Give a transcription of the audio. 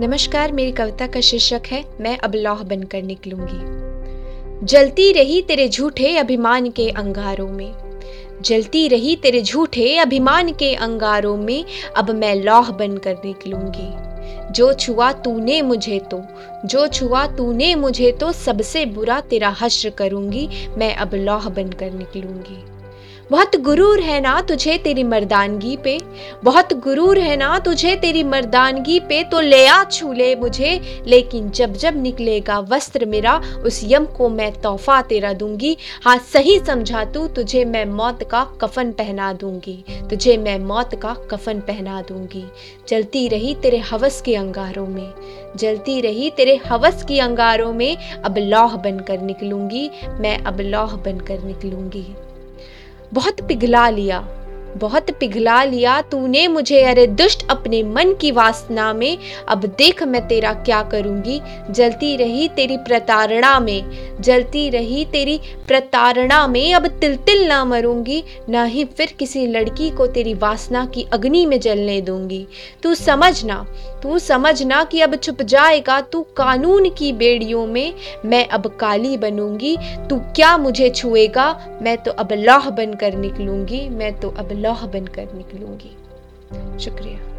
नमस्कार, मेरी कविता का शीर्षक है, मैं अब लौह बनकर निकलूँगी। जलती रही तेरे झूठे अभिमान के अंगारों में। जलती रही तेरे झूठे अभिमान के अंगारों में, अब मैं लौह बनकर निकलूँगी। जो छुआ तूने मुझे तो जो छुआ तूने मुझे तो सबसे बुरा तेरा हश्र करूँगी, मैं अब लौह बनकर निकलूँगी। बहुत गुरूर है ना तुझे तेरी मर्दानगी पे? बहुत गुरूर है ना तुझे तेरी मर्दानगी पे? तो ले आ छू ले मुझे, लेकिन जब जब निकलेगा वस्त्र मेरा, उस यम को मैं तोहफा तेरा दूँगी। हाँ सही समझा तू, तुझे मैं मौत का कफन पहना दूँगी। तुझे मैं मौत का कफन पहना दूँगी। जलती रही तेरे हवस के अंगारों में। जलती रही तेरे हवस की अंगारों में, अब लौह बनकर निकलूँगी। मैं अब लौह बनकर निकलूँगी। बहुत पिघला लिया। बहुत पिघला लिया तूने मुझे, अरे दुष्ट अपने मन की वासना में। अब देख मैं तेरा क्या करूँगी। जलती रही तेरी प्रताड़ना में। जलती रही तेरी प्रताड़ना में। अब तिल तिल ना मरूँगी, ना ही फिर किसी लड़की को तेरी वासना की अग्नि में जलने दूँगी। तू समझना तू समझना कि अब छुप जाएगा तू कानून की बेड़ियों में। मैं अब काली बनूँगी, तू क्या मुझे छुएगा? मैं तो अब लौह बनकर निकलूँगी, मैं तो अब लौह बनकर निकलूँगी। शुक्रिया।